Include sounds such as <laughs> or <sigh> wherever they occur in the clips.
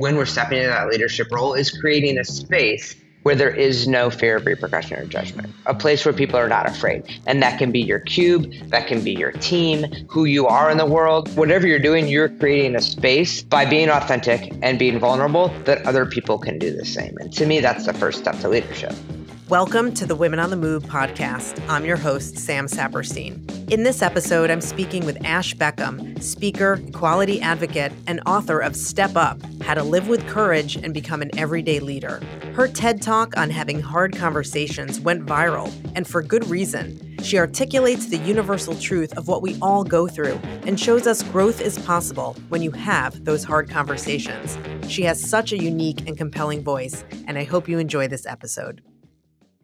when we're stepping into that leadership role is creating a space where there is no fear of repercussion or judgment, a place where people are not afraid. And that can be your cube, that can be your team, who you are in the world. Whatever you're doing, you're creating a space by being authentic and being vulnerable that other people can do the same. And to me, that's the first step to leadership. Welcome to the Women on the Move podcast. I'm your host, Sam Saperstein. In this episode, I'm speaking with Ash Beckham, speaker, equality advocate, and author of Step Up How to Live with Courage and Become an Everyday Leader. Her TED Talk on having hard conversations went viral, and for good reason. She articulates the universal truth of what we all go through and shows us growth is possible when you have those hard conversations. She has such a unique and compelling voice, and I hope you enjoy this episode.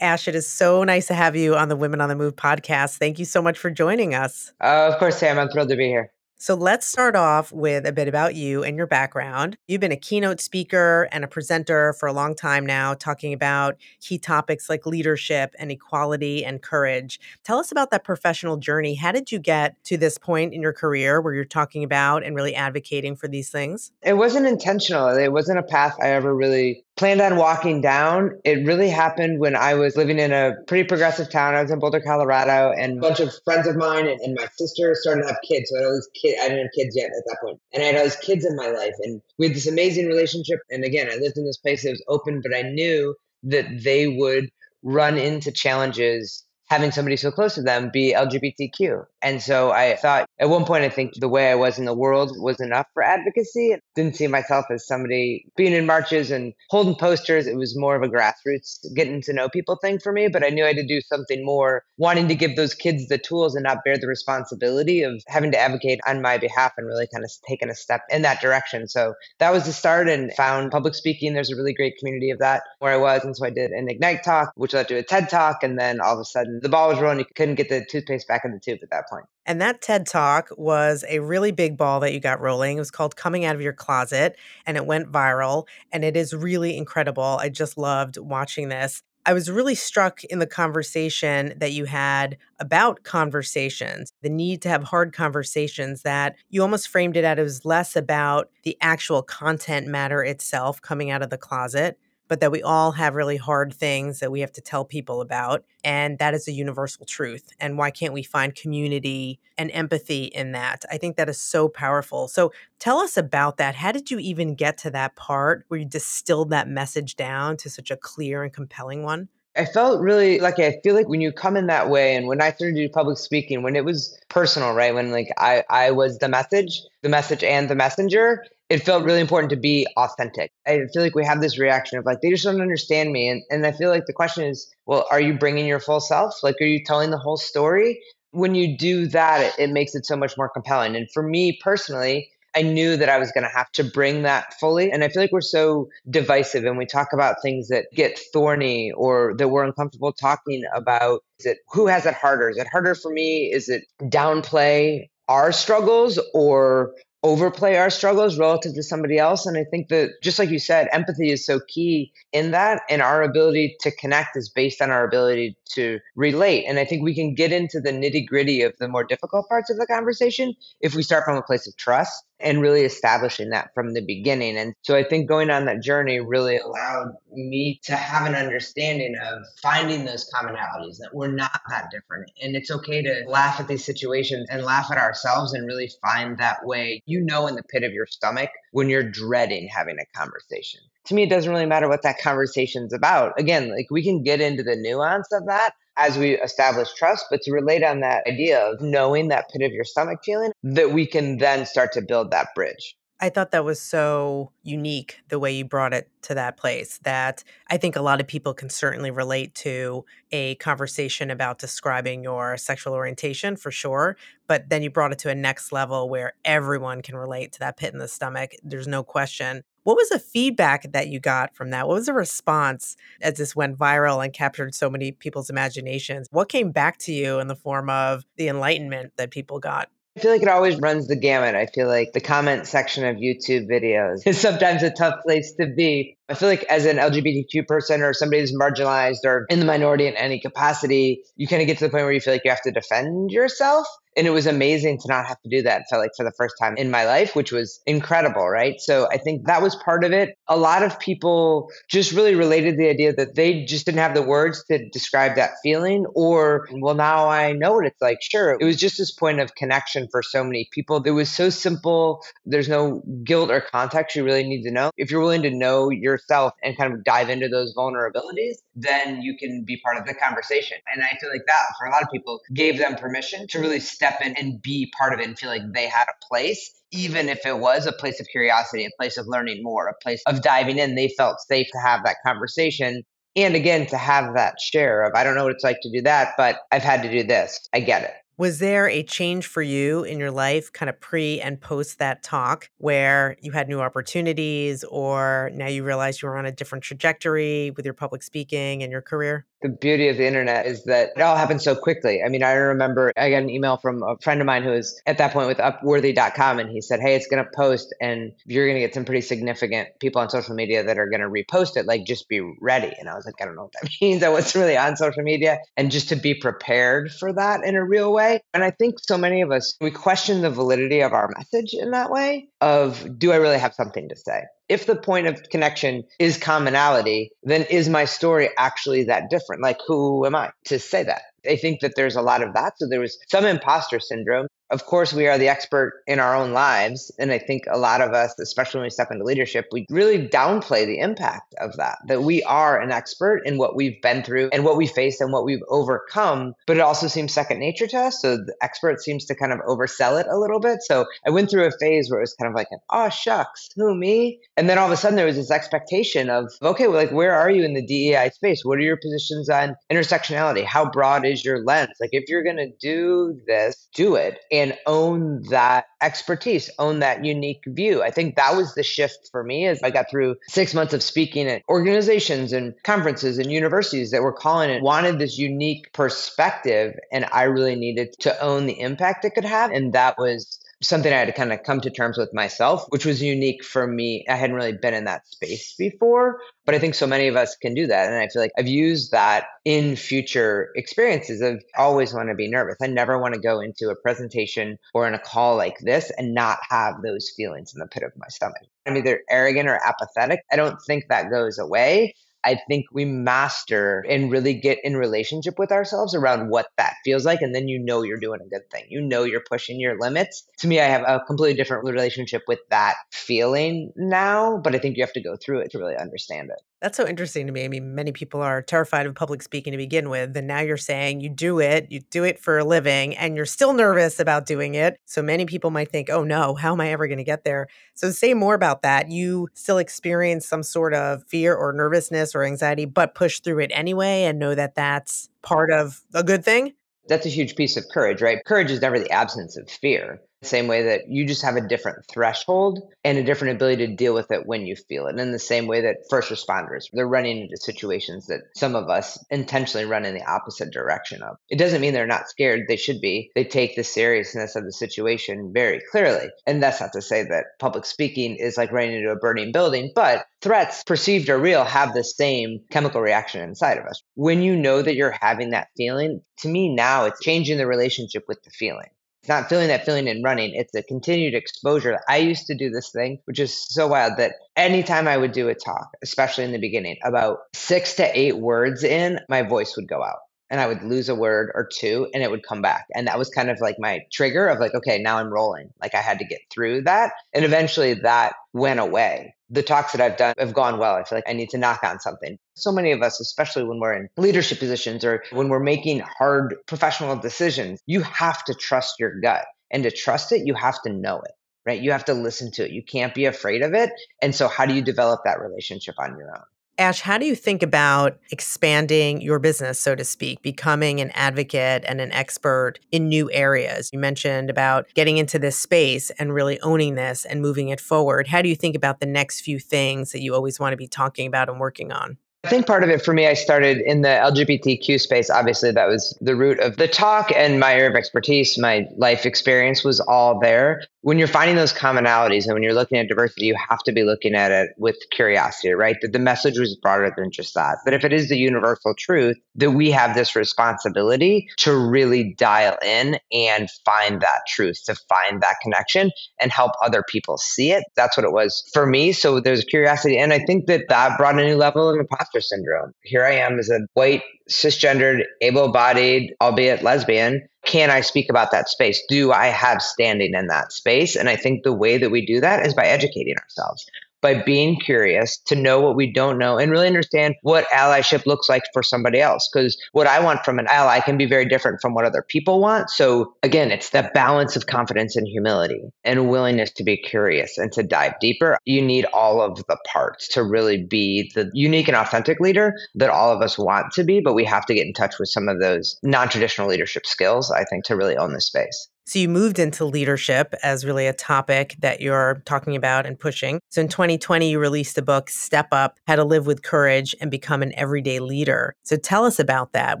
Ash, it is so nice to have you on the Women on the Move podcast. Thank you so much for joining us. Uh, of course, Sam. I'm thrilled to be here. So let's start off with a bit about you and your background. You've been a keynote speaker and a presenter for a long time now, talking about key topics like leadership and equality and courage. Tell us about that professional journey. How did you get to this point in your career where you're talking about and really advocating for these things? It wasn't intentional. It wasn't a path I ever really planned on walking down. It really happened when I was living in a pretty progressive town. I was in Boulder, Colorado, and a bunch of friends of mine and, and my sister started to have kids. So I had all these kids. I didn't have kids yet at that point, and I had all these kids in my life, and we had this amazing relationship. And again, I lived in this place that was open, but I knew that they would run into challenges having somebody so close to them be LGBTQ. And so I thought at one point, I think the way I was in the world was enough for advocacy. Didn't see myself as somebody being in marches and holding posters. It was more of a grassroots getting to know people thing for me. But I knew I had to do something more, wanting to give those kids the tools and not bear the responsibility of having to advocate on my behalf and really kind of taking a step in that direction. So that was the start and found public speaking. There's a really great community of that where I was. And so I did an Ignite talk, which led to a TED talk. And then all of a sudden the ball was rolling. You couldn't get the toothpaste back in the tube at that point. And that TED Talk was a really big ball that you got rolling. It was called Coming Out of Your Closet and it went viral. And it is really incredible. I just loved watching this. I was really struck in the conversation that you had about conversations, the need to have hard conversations, that you almost framed it as less about the actual content matter itself coming out of the closet but that we all have really hard things that we have to tell people about. And that is a universal truth. And why can't we find community and empathy in that? I think that is so powerful. So tell us about that. How did you even get to that part where you distilled that message down to such a clear and compelling one? I felt really lucky. I feel like when you come in that way, and when I started to do public speaking, when it was personal, right? When like I I was the message, the message and the messenger, it felt really important to be authentic. I feel like we have this reaction of like, they just don't understand me. And, and I feel like the question is, well, are you bringing your full self? Like, are you telling the whole story? When you do that, it, it makes it so much more compelling. And for me personally, I knew that I was going to have to bring that fully. And I feel like we're so divisive and we talk about things that get thorny or that we're uncomfortable talking about. Is it who has it harder? Is it harder for me? Is it downplay our struggles or overplay our struggles relative to somebody else. And I think that, just like you said, empathy is so key in that. And our ability to connect is based on our ability to relate. And I think we can get into the nitty gritty of the more difficult parts of the conversation if we start from a place of trust and really establishing that from the beginning. And so I think going on that journey really allowed me to have an understanding of finding those commonalities that we're not that different. And it's okay to laugh at these situations and laugh at ourselves and really find that way, you know, in the pit of your stomach when you're dreading having a conversation. To me, it doesn't really matter what that conversation's about. Again, like we can get into the nuance of that, as we establish trust, but to relate on that idea of knowing that pit of your stomach feeling, that we can then start to build that bridge. I thought that was so unique the way you brought it to that place that I think a lot of people can certainly relate to a conversation about describing your sexual orientation for sure. But then you brought it to a next level where everyone can relate to that pit in the stomach. There's no question. What was the feedback that you got from that? What was the response as this went viral and captured so many people's imaginations? What came back to you in the form of the enlightenment that people got? I feel like it always runs the gamut. I feel like the comment section of YouTube videos <laughs> is sometimes a tough place to be. I feel like as an LGBTQ person or somebody who's marginalized or in the minority in any capacity, you kind of get to the point where you feel like you have to defend yourself. And it was amazing to not have to do that. It felt like for the first time in my life, which was incredible, right? So I think that was part of it. A lot of people just really related the idea that they just didn't have the words to describe that feeling, or, well, now I know what it's like. Sure. It was just this point of connection for so many people. It was so simple. There's no guilt or context you really need to know. If you're willing to know yourself and kind of dive into those vulnerabilities, then you can be part of the conversation. And I feel like that for a lot of people gave them permission to really step in and be part of it and feel like they had a place even if it was a place of curiosity, a place of learning more, a place of diving in, they felt safe to have that conversation. And again, to have that share of, I don't know what it's like to do that, but I've had to do this. I get it. Was there a change for you in your life, kind of pre and post that talk, where you had new opportunities, or now you realize you were on a different trajectory with your public speaking and your career? The beauty of the internet is that it all happens so quickly. I mean, I remember I got an email from a friend of mine who was at that point with upworthy.com and he said, Hey, it's going to post and you're going to get some pretty significant people on social media that are going to repost it. Like, just be ready. And I was like, I don't know what that <laughs> means. I wasn't really on social media. And just to be prepared for that in a real way. And I think so many of us, we question the validity of our message in that way of, do I really have something to say? if the point of connection is commonality, then is my story actually that different? Like, who am I to say that? I think that there's a lot of that. So there was some imposter syndrome of course, we are the expert in our own lives. And I think a lot of us, especially when we step into leadership, we really downplay the impact of that, that we are an expert in what we've been through and what we face and what we've overcome. But it also seems second nature to us. So the expert seems to kind of oversell it a little bit. So I went through a phase where it was kind of like, an, oh, shucks, who, me? And then all of a sudden there was this expectation of, okay, well, like, where are you in the DEI space? What are your positions on intersectionality? How broad is your lens? Like, if you're going to do this, do it and own that expertise, own that unique view. I think that was the shift for me as I got through six months of speaking at organizations and conferences and universities that were calling it, wanted this unique perspective. And I really needed to own the impact it could have. And that was something I had to kind of come to terms with myself, which was unique for me. I hadn't really been in that space before, but I think so many of us can do that. And I feel like I've used that in future experiences of always want to be nervous. I never want to go into a presentation or in a call like this and not have those feelings in the pit of my stomach. I'm either arrogant or apathetic. I don't think that goes away. I think we master and really get in relationship with ourselves around what that feels like. And then you know you're doing a good thing. You know you're pushing your limits. To me, I have a completely different relationship with that feeling now, but I think you have to go through it to really understand it. That's so interesting to me. I mean, many people are terrified of public speaking to begin with. And now you're saying you do it, you do it for a living, and you're still nervous about doing it. So many people might think, oh no, how am I ever going to get there? So, say more about that. You still experience some sort of fear or nervousness or anxiety, but push through it anyway and know that that's part of a good thing. That's a huge piece of courage, right? Courage is never the absence of fear same way that you just have a different threshold and a different ability to deal with it when you feel it. And in the same way that first responders, they're running into situations that some of us intentionally run in the opposite direction of. It doesn't mean they're not scared. They should be. They take the seriousness of the situation very clearly. And that's not to say that public speaking is like running into a burning building, but threats, perceived or real, have the same chemical reaction inside of us. When you know that you're having that feeling, to me now it's changing the relationship with the feeling. It's not feeling that feeling and running. It's a continued exposure. I used to do this thing, which is so wild that anytime I would do a talk, especially in the beginning, about six to eight words in, my voice would go out and I would lose a word or two and it would come back. And that was kind of like my trigger of like, okay, now I'm rolling. Like I had to get through that. And eventually that went away. The talks that I've done have gone well. I feel like I need to knock on something. So many of us, especially when we're in leadership positions or when we're making hard professional decisions, you have to trust your gut. And to trust it, you have to know it, right? You have to listen to it. You can't be afraid of it. And so, how do you develop that relationship on your own? Ash, how do you think about expanding your business, so to speak, becoming an advocate and an expert in new areas? You mentioned about getting into this space and really owning this and moving it forward. How do you think about the next few things that you always want to be talking about and working on? I think part of it for me, I started in the LGBTQ space. Obviously, that was the root of the talk and my area of expertise. My life experience was all there. When you're finding those commonalities and when you're looking at diversity, you have to be looking at it with curiosity, right? That the message was broader than just that. But if it is the universal truth, that we have this responsibility to really dial in and find that truth, to find that connection and help other people see it. That's what it was for me. So there's curiosity. And I think that that brought a new level of imposter syndrome. Here I am as a white, cisgendered, able bodied, albeit lesbian can I speak about that space? Do I have standing in that space? And I think the way that we do that is by educating ourselves by being curious to know what we don't know and really understand what allyship looks like for somebody else. Because what I want from an ally can be very different from what other people want. So again, it's that balance of confidence and humility and willingness to be curious and to dive deeper. You need all of the parts to really be the unique and authentic leader that all of us want to be, but we have to get in touch with some of those non traditional leadership skills, I think, to really own this space. So you moved into leadership as really a topic that you're talking about and pushing. So in 2020, you released the book Step Up How to Live with Courage and Become an Everyday Leader. So tell us about that.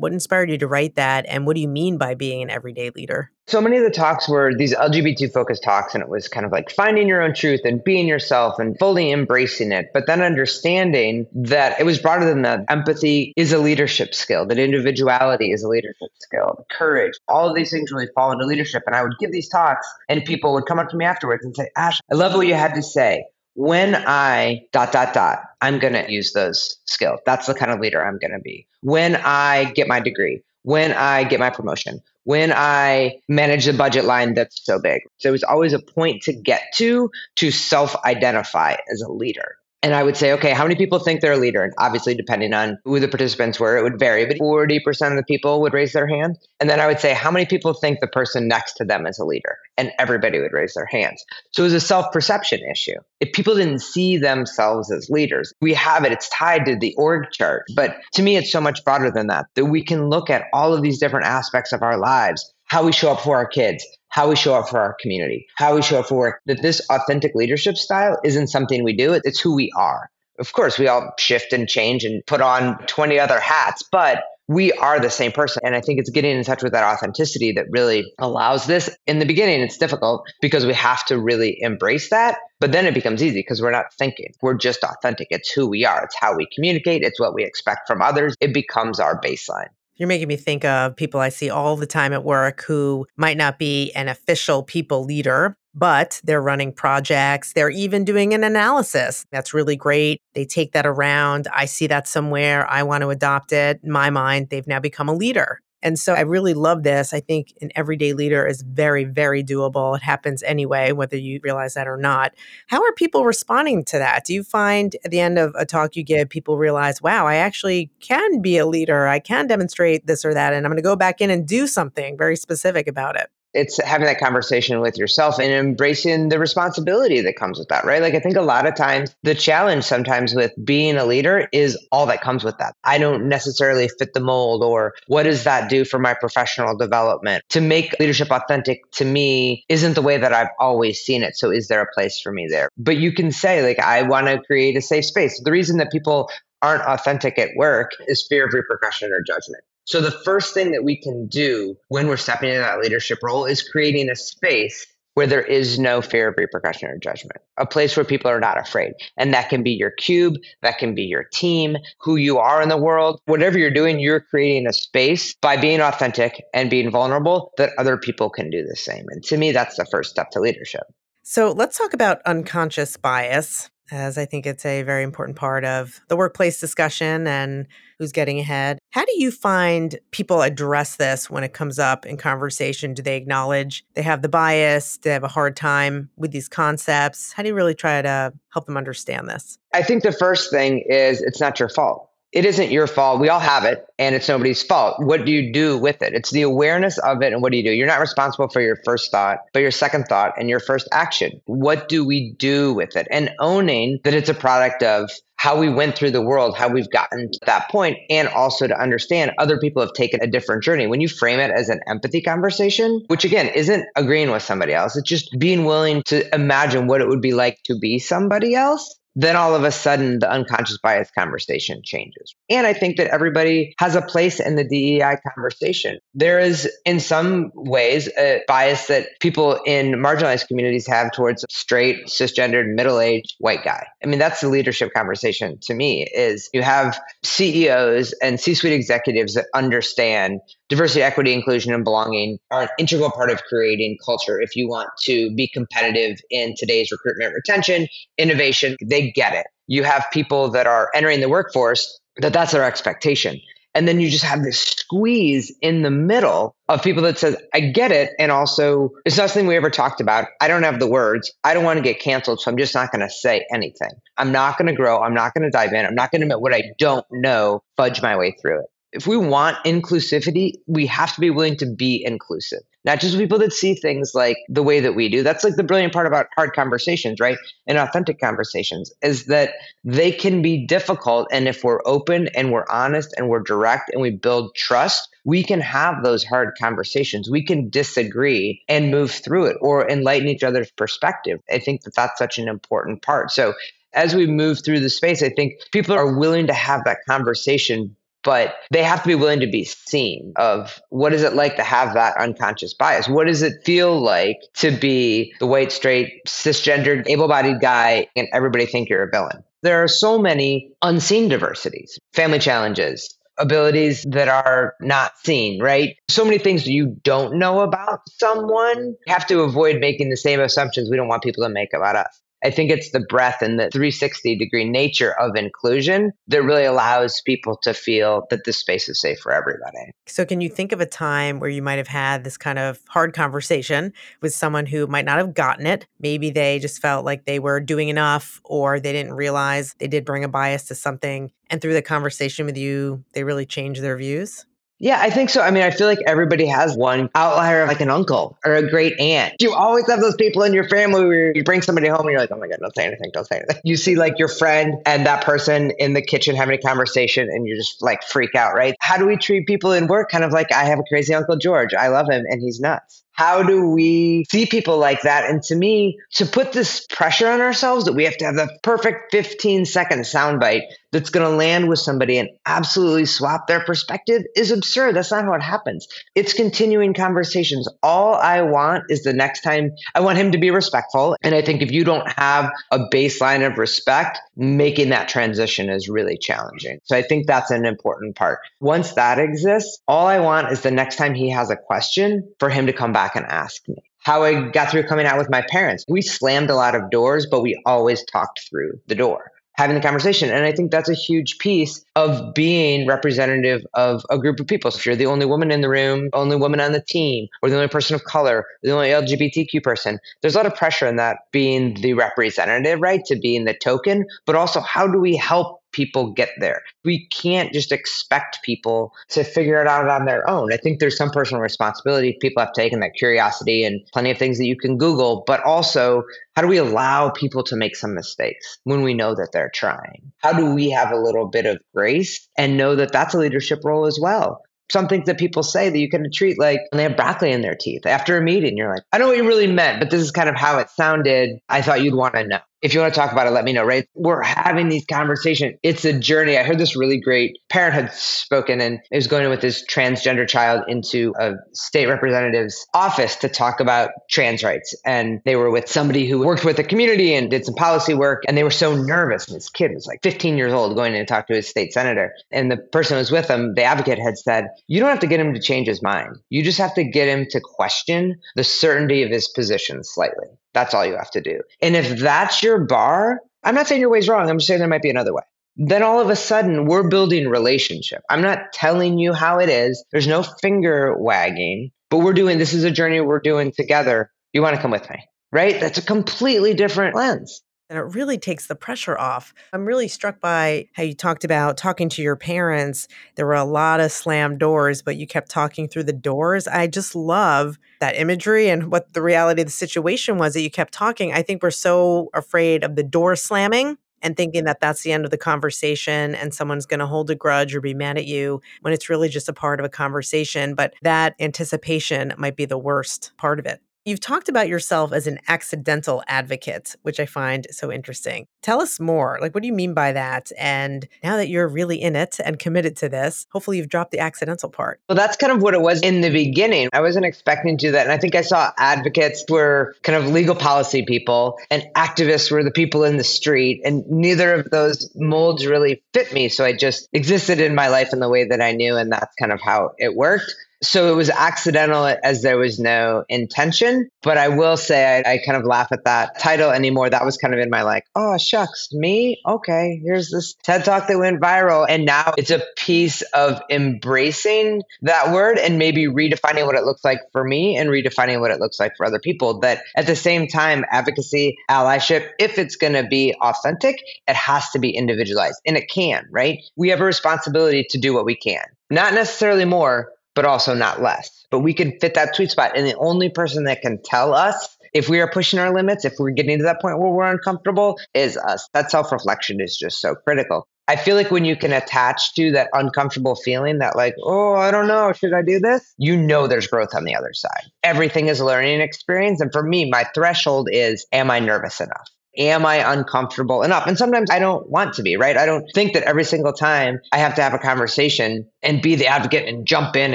What inspired you to write that? And what do you mean by being an everyday leader? So many of the talks were these LGBT focused talks, and it was kind of like finding your own truth and being yourself and fully embracing it, but then understanding that it was broader than that. Empathy is a leadership skill, that individuality is a leadership skill, courage, all of these things really fall into leadership. And I would give these talks, and people would come up to me afterwards and say, Ash, I love what you had to say. When I dot, dot, dot, I'm going to use those skills. That's the kind of leader I'm going to be. When I get my degree, when I get my promotion, when I manage the budget line that's so big. So it was always a point to get to to self identify as a leader. And I would say, okay, how many people think they're a leader? And obviously, depending on who the participants were, it would vary, but 40% of the people would raise their hand. And then I would say, how many people think the person next to them is a leader? And everybody would raise their hands. So it was a self perception issue. If people didn't see themselves as leaders, we have it, it's tied to the org chart. But to me, it's so much broader than that, that we can look at all of these different aspects of our lives how we show up for our kids, how we show up for our community, how we show up for work, that this authentic leadership style isn't something we do, it's who we are. Of course, we all shift and change and put on 20 other hats, but we are the same person. And I think it's getting in touch with that authenticity that really allows this. In the beginning, it's difficult because we have to really embrace that. But then it becomes easy because we're not thinking. We're just authentic. It's who we are. It's how we communicate. It's what we expect from others. It becomes our baseline. You're making me think of people I see all the time at work who might not be an official people leader, but they're running projects. They're even doing an analysis. That's really great. They take that around. I see that somewhere. I want to adopt it. In my mind, they've now become a leader. And so I really love this. I think an everyday leader is very, very doable. It happens anyway, whether you realize that or not. How are people responding to that? Do you find at the end of a talk you give, people realize, wow, I actually can be a leader. I can demonstrate this or that. And I'm going to go back in and do something very specific about it it's having that conversation with yourself and embracing the responsibility that comes with that, right? Like I think a lot of times the challenge sometimes with being a leader is all that comes with that. I don't necessarily fit the mold or what does that do for my professional development? To make leadership authentic to me isn't the way that I've always seen it. So is there a place for me there? But you can say like I want to create a safe space. The reason that people aren't authentic at work is fear of repercussion or judgment. So the first thing that we can do when we're stepping into that leadership role is creating a space where there is no fear of repercussion or judgment, a place where people are not afraid. And that can be your cube, that can be your team, who you are in the world. Whatever you're doing, you're creating a space by being authentic and being vulnerable that other people can do the same. And to me, that's the first step to leadership. So let's talk about unconscious bias as I think it's a very important part of the workplace discussion and who's getting ahead. How do you find people address this when it comes up in conversation? Do they acknowledge they have the bias? Do they have a hard time with these concepts? How do you really try to help them understand this? I think the first thing is it's not your fault it isn't your fault. We all have it and it's nobody's fault. What do you do with it? It's the awareness of it and what do you do? You're not responsible for your first thought, but your second thought and your first action. What do we do with it? And owning that it's a product of how we went through the world, how we've gotten to that point, and also to understand other people have taken a different journey. When you frame it as an empathy conversation, which again isn't agreeing with somebody else, it's just being willing to imagine what it would be like to be somebody else then all of a sudden the unconscious bias conversation changes. And I think that everybody has a place in the DEI conversation. There is, in some ways, a bias that people in marginalized communities have towards straight, cisgendered, middle-aged white guy. I mean, that's the leadership conversation to me is you have CEOs and C-suite executives that understand diversity, equity, inclusion, and belonging are an integral part of creating culture if you want to be competitive in today's recruitment, retention, innovation. They get it. You have people that are entering the workforce that that's their expectation. And then you just have this squeeze in the middle of people that says, I get it. And also, it's not something we ever talked about. I don't have the words. I don't want to get canceled. So I'm just not going to say anything. I'm not going to grow. I'm not going to dive in. I'm not going to admit what I don't know, fudge my way through it if we want inclusivity, we have to be willing to be inclusive, not just people that see things like the way that we do. That's like the brilliant part about hard conversations, right? And authentic conversations is that they can be difficult. And if we're open and we're honest and we're direct and we build trust, we can have those hard conversations. We can disagree and move through it or enlighten each other's perspective. I think that that's such an important part. So as we move through the space, I think people are willing to have that conversation but they have to be willing to be seen of what is it like to have that unconscious bias what does it feel like to be the white straight cisgendered able-bodied guy and everybody think you're a villain there are so many unseen diversities family challenges abilities that are not seen, right? So many things you don't know about someone. You have to avoid making the same assumptions we don't want people to make about us. I think it's the breadth and the 360 degree nature of inclusion that really allows people to feel that this space is safe for everybody. So, can you think of a time where you might have had this kind of hard conversation with someone who might not have gotten it? Maybe they just felt like they were doing enough or they didn't realize they did bring a bias to something. And through the conversation with you, they really changed their views? Yeah, I think so. I mean, I feel like everybody has one outlier, like an uncle or a great aunt. You always have those people in your family where you bring somebody home and you're like, oh my God, don't say anything, don't say anything. You see like your friend and that person in the kitchen having a conversation and you just like freak out, right? How do we treat people in work? Kind of like, I have a crazy Uncle George. I love him and he's nuts how do we see people like that? And to me, to put this pressure on ourselves that we have to have the perfect 15 second soundbite that's going to land with somebody and absolutely swap their perspective is absurd. That's not how it happens. It's continuing conversations. All I want is the next time I want him to be respectful. And I think if you don't have a baseline of respect, making that transition is really challenging. So I think that's an important part. Once that exists, all I want is the next time he has a question for him to come back back and ask me. How I got through coming out with my parents. We slammed a lot of doors, but we always talked through the door having the conversation. And I think that's a huge piece of being representative of a group of people. So if you're the only woman in the room, only woman on the team, or the only person of color, the only LGBTQ person, there's a lot of pressure in that being the representative, right? To being the token, but also how do we help people get there. We can't just expect people to figure it out on their own. I think there's some personal responsibility people have taken that curiosity and plenty of things that you can Google, but also how do we allow people to make some mistakes when we know that they're trying? How do we have a little bit of grace and know that that's a leadership role as well? some things that people say that you can treat like when they have broccoli in their teeth after a meeting. You're like, I know what you really meant, but this is kind of how it sounded. I thought you'd want to know if you want to talk about it, let me know, right? We're having these conversations. It's a journey. I heard this really great parent had spoken and was going with his transgender child into a state representative's office to talk about trans rights. And they were with somebody who worked with the community and did some policy work. And they were so nervous. And this kid was like 15 years old going in to talk to his state senator. And the person who was with him, the advocate had said, You don't have to get him to change his mind. You just have to get him to question the certainty of his position slightly. That's all you have to do. And if that's your bar, I'm not saying your way's wrong. I'm just saying there might be another way. Then all of a sudden, we're building relationship. I'm not telling you how it is. There's no finger wagging, but we're doing this is a journey we're doing together. You want to come with me, right? That's a completely different lens and it really takes the pressure off. I'm really struck by how you talked about talking to your parents. There were a lot of slammed doors, but you kept talking through the doors. I just love that imagery and what the reality of the situation was that you kept talking. I think we're so afraid of the door slamming and thinking that that's the end of the conversation and someone's going to hold a grudge or be mad at you when it's really just a part of a conversation. But that anticipation might be the worst part of it. You've talked about yourself as an accidental advocate, which I find so interesting. Tell us more. Like, what do you mean by that? And now that you're really in it and committed to this, hopefully you've dropped the accidental part. Well, that's kind of what it was in the beginning. I wasn't expecting to do that. And I think I saw advocates were kind of legal policy people and activists were the people in the street. And neither of those molds really fit me. So I just existed in my life in the way that I knew. And that's kind of how it worked so it was accidental as there was no intention. But I will say, I, I, kind of laugh at that title anymore. That was kind of in my like, oh, shucks, me? Okay, here's this TED talk that went viral. And now it's a piece of embracing that word and maybe redefining what it looks like for me and redefining what it looks like for other people. But at the same time, advocacy, allyship, if it's going to be authentic, it has to be individualized and it can, right? We have a responsibility to do what we can. Not necessarily more, but also not less. But we can fit that sweet spot. And the only person that can tell us if we are pushing our limits, if we're getting to that point where we're uncomfortable, is us. That self reflection is just so critical. I feel like when you can attach to that uncomfortable feeling that, like, oh, I don't know, should I do this? You know there's growth on the other side. Everything is a learning experience. And for me, my threshold is, am I nervous enough? Am I uncomfortable enough? And sometimes I don't want to be, right? I don't think that every single time I have to have a conversation and be the advocate and jump in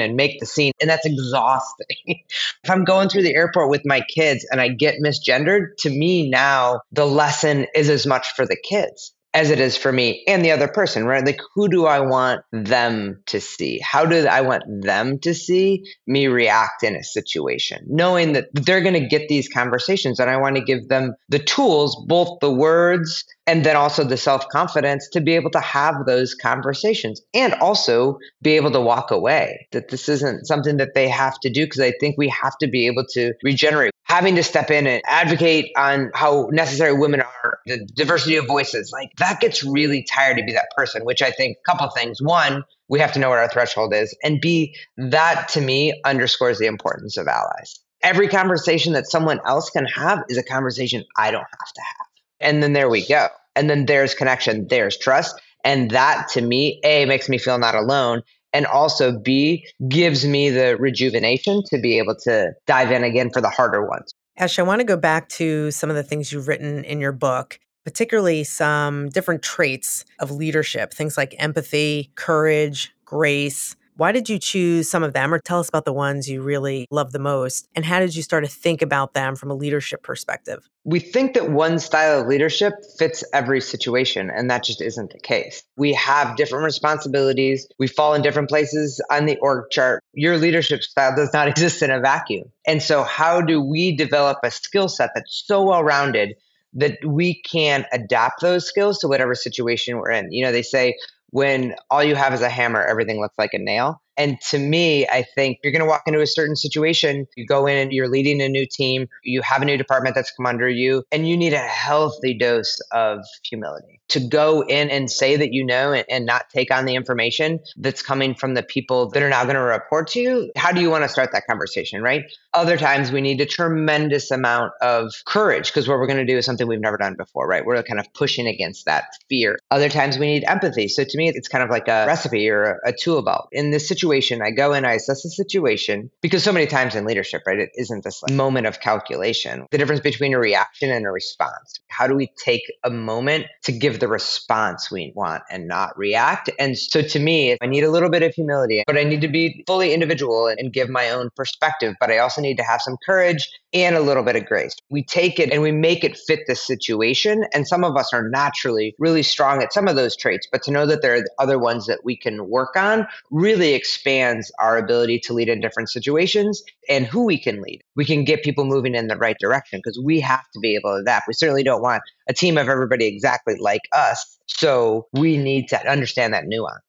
and make the scene. And that's exhausting. <laughs> if I'm going through the airport with my kids and I get misgendered, to me now, the lesson is as much for the kids as it is for me and the other person, right? Like, who do I want them to see? How do I want them to see me react in a situation? Knowing that they're going to get these conversations and I want to give them the tools, both the words and then also the self confidence to be able to have those conversations and also be able to walk away. That this isn't something that they have to do because I think we have to be able to regenerate. Having to step in and advocate on how necessary women are, the diversity of voices, like that gets really tired to be that person, which I think a couple things. One, we have to know what our threshold is. And B, that to me underscores the importance of allies. Every conversation that someone else can have is a conversation I don't have to have. And then there we go. And then there's connection, there's trust. And that to me, A, makes me feel not alone. And also, B, gives me the rejuvenation to be able to dive in again for the harder ones. Ash, I want to go back to some of the things you've written in your book, particularly some different traits of leadership, things like empathy, courage, grace, why did you choose some of them, or tell us about the ones you really love the most? And how did you start to think about them from a leadership perspective? We think that one style of leadership fits every situation, and that just isn't the case. We have different responsibilities, we fall in different places on the org chart. Your leadership style does not <laughs> exist in a vacuum. And so, how do we develop a skill set that's so well rounded? That we can adapt those skills to whatever situation we're in. You know, they say when all you have is a hammer, everything looks like a nail. And to me, I think you're going to walk into a certain situation, you go in and you're leading a new team, you have a new department that's come under you, and you need a healthy dose of humility to go in and say that you know and, and not take on the information that's coming from the people that are now going to report to you. How do you want to start that conversation, right? Other times we need a tremendous amount of courage because what we're going to do is something we've never done before, right? We're kind of pushing against that fear. Other times we need empathy. So to me, it's kind of like a recipe or a, a tool belt. In this situation, I go in, I assess the situation because so many times in leadership, right, it isn't this like moment of calculation. The difference between a reaction and a response. How do we take a moment to give the response we want and not react? And so to me, I need a little bit of humility, but I need to be fully individual and give my own perspective. But I also need to have some courage and a little bit of grace. We take it and we make it fit the situation. And some of us are naturally really strong at some of those traits, but to know that there are other ones that we can work on really expands our ability to lead in different situations and who we can lead. We can get people moving in the right direction because we have to be able to that. We certainly don't want a team of everybody exactly like us. So we need to understand that nuance.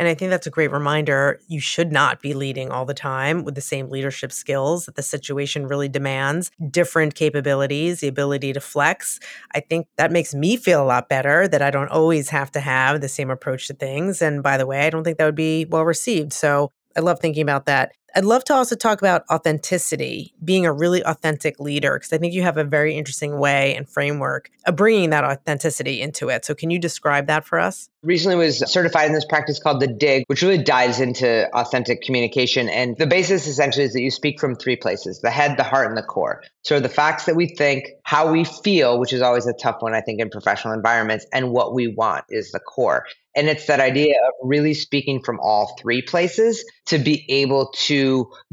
And I think that's a great reminder. You should not be leading all the time with the same leadership skills that the situation really demands, different capabilities, the ability to flex. I think that makes me feel a lot better that I don't always have to have the same approach to things. And by the way, I don't think that would be well received. So I love thinking about that. I'd love to also talk about authenticity, being a really authentic leader, because I think you have a very interesting way and framework of bringing that authenticity into it. So, can you describe that for us? Recently was certified in this practice called the DIG, which really dives into authentic communication. And the basis essentially is that you speak from three places the head, the heart, and the core. So, the facts that we think, how we feel, which is always a tough one, I think, in professional environments, and what we want is the core. And it's that idea of really speaking from all three places to be able to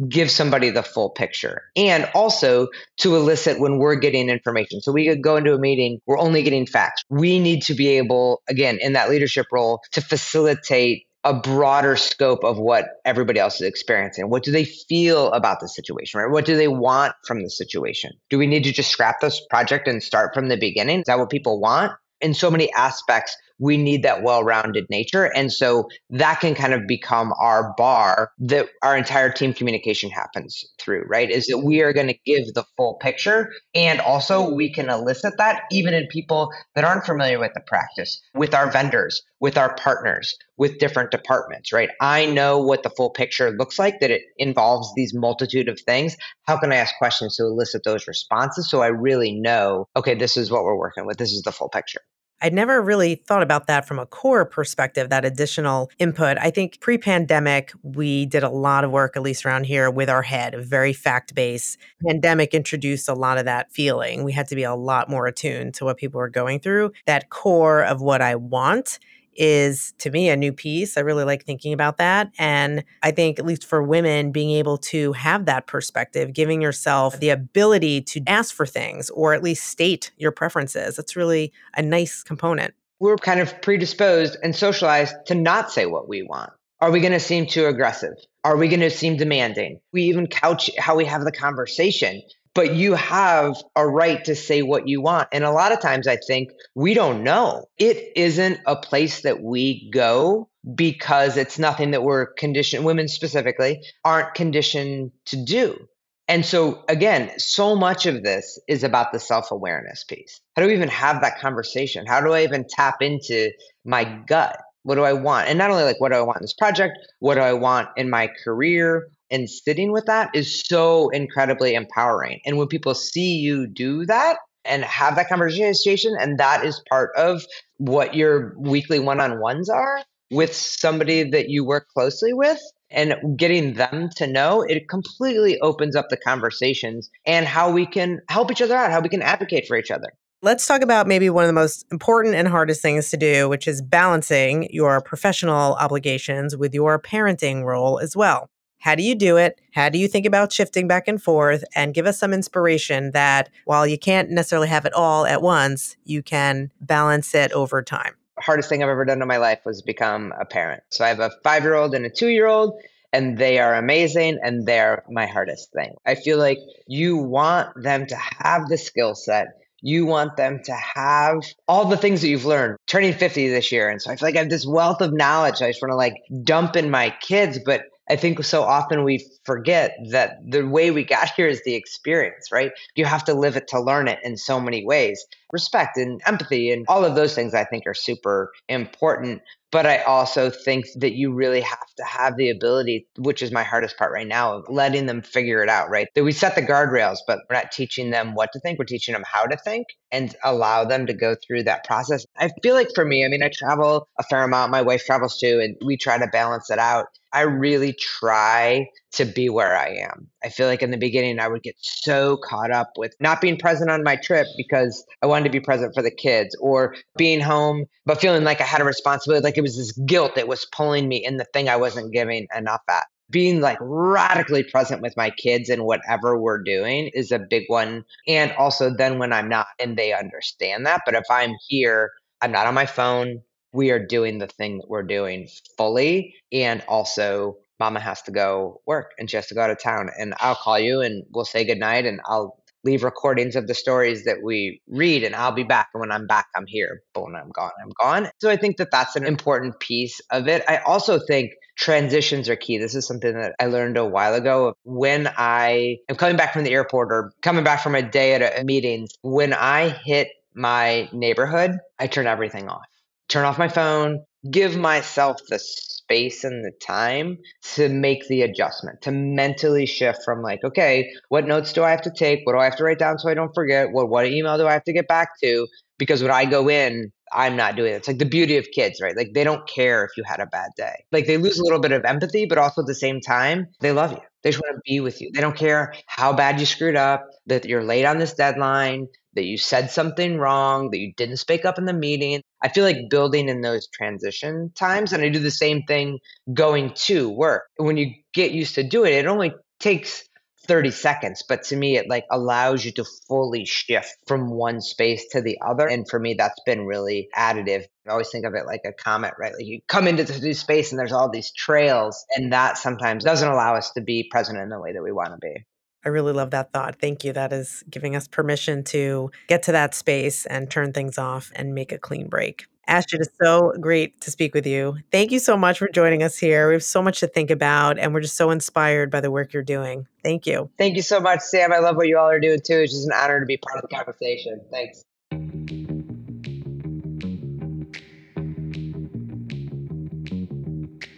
give somebody the full picture and also to elicit when we're getting information. So we could go into a meeting, we're only getting facts. We need to be able, again, in that leadership role, to facilitate a broader scope of what everybody else is experiencing. What do they feel about the situation, right? What do they want from the situation? Do we need to just scrap this project and start from the beginning? Is that what people want? In so many aspects, we need that well-rounded nature and so that can kind of become our bar that our entire team communication happens through right? Is that we are going to give the full picture and also we can elicit that even in people that aren't familiar with the practice with our vendors with our partners with different departments right? I know what the full picture looks like that it involves these multitude of things. How can i ask questions to elicit those responses so i really know okay this is what we're working with. This is the full picture I'd never really thought about that from a core perspective, that additional input. I think pre pandemic, we did a lot of work, at least around here, with our head, very fact based. Pandemic introduced a lot of that feeling. We had to be a lot more attuned to what people were going through. That core of what I want is to me a new piece. I really like thinking about that. And I think, at least for women, being able to have that perspective, giving yourself the ability to ask for things or at least state your preferences, that's really a nice component. We're kind of predisposed and socialized to not say what we want. Are we going to seem too aggressive? Are we going to seem demanding? We even couch how we have the conversation but you have a right to say what you want. And a lot of times I think we don't know. It isn't a place that we go because it's nothing that we're conditioned, women specifically, aren't conditioned to do. And so, again, so much of this is about the self awareness piece. How do we even have that conversation? How do I even tap into my gut? What do I want? And not only like, what do I want in this project? What do I want in my career? And sitting with that is so incredibly empowering. And when people see you do that and have that conversation, and that is part of what your weekly one on ones are with somebody that you work closely with, and getting them to know, it completely opens up the conversations and how we can help each other out, how we can advocate for each other. Let's talk about maybe one of the most important and hardest things to do, which is balancing your professional obligations with your parenting role as well. How do you do it? How do you think about shifting back and forth? And give us some inspiration that while you can't necessarily have it all at once, you can balance it over time. Hardest thing I've ever done in my life was become a parent. So I have a five year old and a two year old, and they are amazing and they're my hardest thing. I feel like you want them to have the skill set you want them to have all the things that you've learned turning 50 this year and so i feel like i have this wealth of knowledge i just want to like dump in my kids but I think so often we forget that the way we got here is the experience, right? You have to live it to learn it in so many ways. Respect and empathy and all of those things I think are super important. But I also think that you really have to have the ability, which is my hardest part right now, of letting them figure it out, right? That we set the guardrails, but we're not teaching them what to think. We're teaching them how to think and allow them to go through that process. I feel like for me, I mean, I travel a fair amount. My wife travels too, and we try to balance it out. I really try to be where I am. I feel like in the beginning, I would get so caught up with not being present on my trip because I wanted to be present for the kids or being home, but feeling like I had a responsibility, like it was this guilt that was pulling me in the thing I wasn't giving enough at. Being like radically present with my kids and whatever we're doing is a big one. And also, then when I'm not, and they understand that. But if I'm here, I'm not on my phone we are doing the thing that we're doing fully and also mama has to go work and she has to go out of town. And i'll call you and we'll say goodnight and i'll leave recordings of the stories that we read and i'll be back. And when i'm back i'm here. But when i'm gone i'm gone. So i think that that's an important piece of it. I also think transitions are key. This is something that i learned a while ago. When i am coming back from the airport or coming back from a day at a meeting when i hit my neighborhood i turn everything off. Turn off my phone, give myself the space and the time to make the adjustment, to mentally shift from like, okay, what notes do I have to take? What do I have to write down so I don't forget? What what email do I have to get back to? Because when I go in, I'm not doing it. It's like the beauty of kids, right? Like they don't care if you had a bad day. Like they lose a little bit of empathy, but also at the same time, they love you. They just want to be with you. They don't care how bad you screwed up, that you're late on this deadline, that you said something wrong, that you didn't speak up in the meeting. I feel like building in those transition times, and I do the same thing going to work. When you get used to doing it, it only takes 30 seconds but to me it like allows you to fully shift from one space to the other and for me that's been really additive. I always think of it like a comet right? Like you come into this new space and there's all these trails and that sometimes doesn't allow us to be present in the way that we want to be I really love that thought. Thank you. That is giving us permission to get to that space and turn things off and make a clean break. Ashton, it's so great to speak with you. Thank you so much for joining us here. We have so much to think about, and we're just so inspired by the work you're doing. Thank you. Thank you so much, Sam. I love what you all are doing too. It's just an honor to be part of the conversation. Thanks.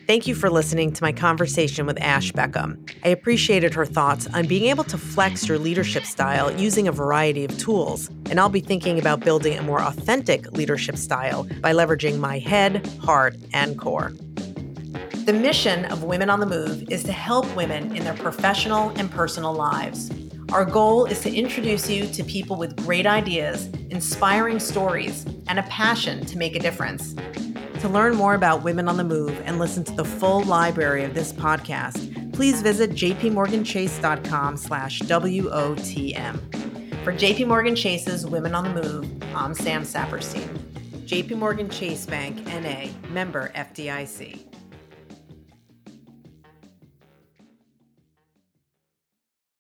Thank you for listening to my conversation with Ash Beckham. I appreciated her thoughts on being able to flex your leadership style using a variety of tools. And I'll be thinking about building a more authentic leadership style by leveraging my head, heart, and core. The mission of Women on the Move is to help women in their professional and personal lives. Our goal is to introduce you to people with great ideas, inspiring stories, and a passion to make a difference. To learn more about Women on the Move and listen to the full library of this podcast, please visit jpmorganchase.com slash WOTM. For JPMorgan Chase's Women on the Move, I'm Sam Saperstein. JPMorgan Chase Bank, N.A., member FDIC.